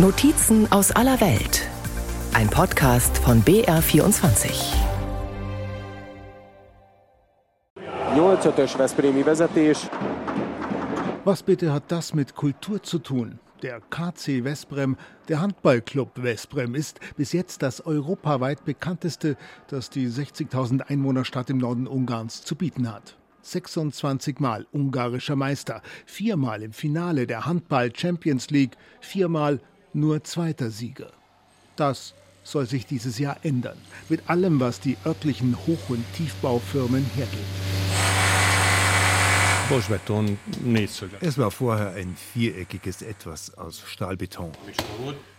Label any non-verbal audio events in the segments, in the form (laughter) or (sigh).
Notizen aus aller Welt. Ein Podcast von BR24. 8-5-ös Veszprémi vezetés. Was bitte hat das mit Kultur zu tun? Der KC Vesprem, der Handballclub Vesprem, ist bis jetzt das europaweit bekannteste, das die 60.000 Einwohnerstadt im Norden Ungarns zu bieten hat. 26 Mal ungarischer Meister, viermal im Finale der Handball Champions League, viermal nur zweiter Sieger. Das soll sich dieses Jahr ändern, mit allem, was die örtlichen Hoch- und Tiefbaufirmen hergeben. Es war vorher ein viereckiges Etwas aus Stahlbeton.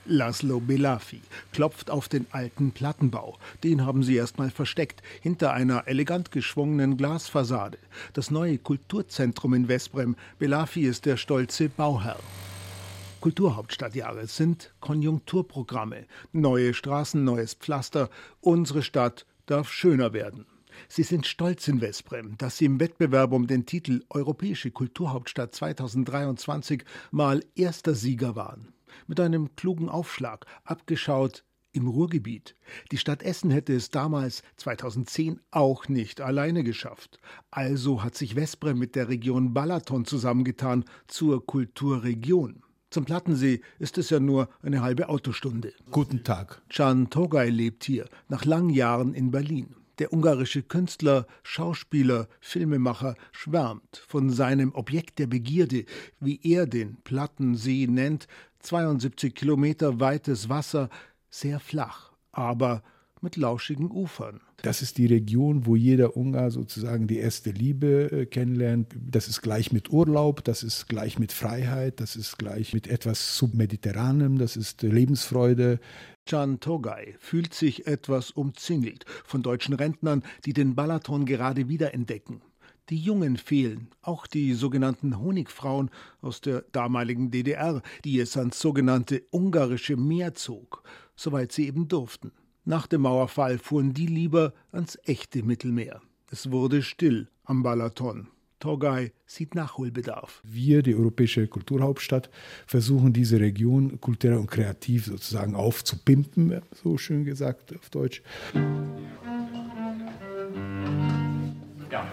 Laszlo Belafi klopft auf den alten Plattenbau. Den haben sie erstmal versteckt, hinter einer elegant geschwungenen Glasfassade. Das neue Kulturzentrum in Vesprem. Belafi ist der stolze Bauherr. Kulturhauptstadtjahre sind Konjunkturprogramme. Neue Straßen, neues Pflaster. Unsere Stadt darf schöner werden. Sie sind stolz in Vesprem, dass sie im Wettbewerb um den Titel Europäische Kulturhauptstadt 2023 mal erster Sieger waren. Mit einem klugen Aufschlag, abgeschaut im Ruhrgebiet. Die Stadt Essen hätte es damals 2010 auch nicht alleine geschafft. Also hat sich Vesprem mit der Region Balaton zusammengetan zur Kulturregion. Zum Plattensee ist es ja nur eine halbe Autostunde. Guten Tag. Can Togay lebt hier, nach langen Jahren in Berlin. Der ungarische Künstler, Schauspieler, Filmemacher schwärmt von seinem Objekt der Begierde, wie er den Plattensee nennt, 72 Kilometer weites Wasser, sehr flach, aber mit lauschigen Ufern. Das ist die Region, wo jeder Ungar sozusagen die erste Liebe äh, kennenlernt. Das ist gleich mit Urlaub, das ist gleich mit Freiheit, das ist gleich mit etwas submediterranem, das ist Lebensfreude. Can Togay fühlt sich etwas umzingelt von deutschen Rentnern, die den Balaton gerade wiederentdecken. Die Jungen fehlen, auch die sogenannten Honigfrauen aus der damaligen DDR, die es ans sogenannte ungarische Meer zog, soweit sie eben durften. Nach dem Mauerfall fuhren die lieber ans echte Mittelmeer. Es wurde still am Balaton. Torgay sieht Nachholbedarf. Wir, die europäische Kulturhauptstadt, versuchen diese Region kulturell und kreativ sozusagen aufzupimpen, so schön gesagt auf Deutsch. Ja,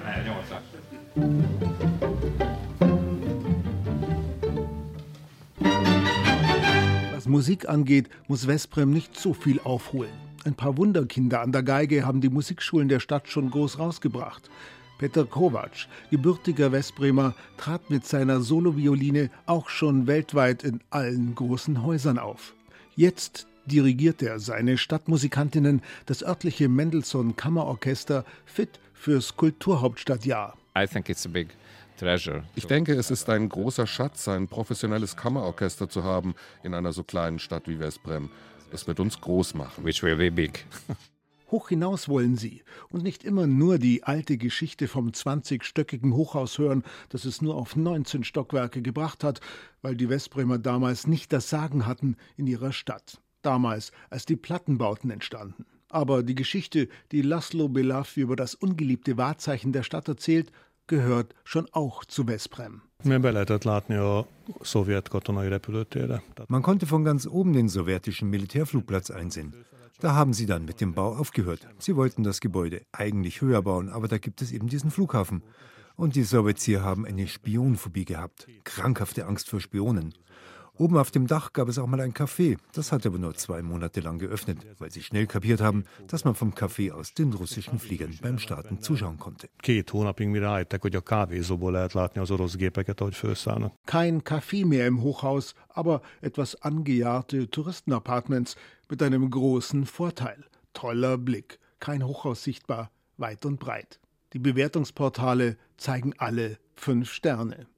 Was Musik angeht, muss Vesprem nicht so viel aufholen. Ein paar Wunderkinder an der Geige haben die Musikschulen der Stadt schon groß rausgebracht. Peter Kovac, gebürtiger Westbremer, trat mit seiner Solovioline auch schon weltweit in allen großen Häusern auf. Jetzt dirigiert er seine Stadtmusikantinnen, das örtliche Mendelssohn Kammerorchester, fit fürs Kulturhauptstadtjahr. Ich denke, es ist ein großer Schatz, ein professionelles Kammerorchester zu haben in einer so kleinen Stadt wie Westbrem. Es wird uns groß machen. Which will be big. (laughs) Hoch hinaus wollen sie und nicht immer nur die alte Geschichte vom 20-stöckigen Hochhaus hören, das es nur auf 19 Stockwerke gebracht hat, weil die Westbremer damals nicht das Sagen hatten in ihrer Stadt. Damals, als die Plattenbauten entstanden. Aber die Geschichte, die Laszlo Belafi über das ungeliebte Wahrzeichen der Stadt erzählt, gehört schon auch zu Vesprem. Man konnte von ganz oben den sowjetischen Militärflugplatz einsehen. Da haben sie dann mit dem Bau aufgehört. Sie wollten das Gebäude eigentlich höher bauen, aber da gibt es eben diesen Flughafen. Und die Sowjets hier haben eine Spionphobie gehabt. Krankhafte Angst vor Spionen. Oben auf dem Dach gab es auch mal ein Café. Das hat aber nur zwei Monate lang geöffnet, weil sie schnell kapiert haben, dass man vom Café aus den russischen Fliegern beim Starten zuschauen konnte. Kein Café mehr im Hochhaus, aber etwas angejahrte Touristenapartments mit einem großen Vorteil. Toller Blick, kein Hochhaus sichtbar, weit und breit. Die Bewertungsportale zeigen alle fünf Sterne.